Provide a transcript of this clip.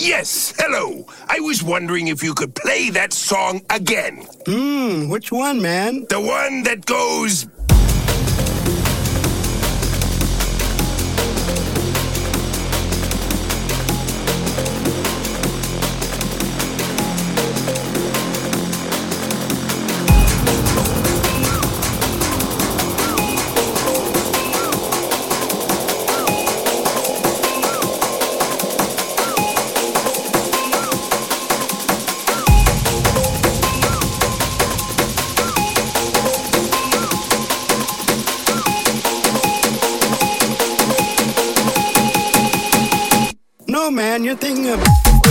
Yes, hello. I was wondering if you could play that song again. Hmm, which one, man? The one that goes. Man, you're thinking of.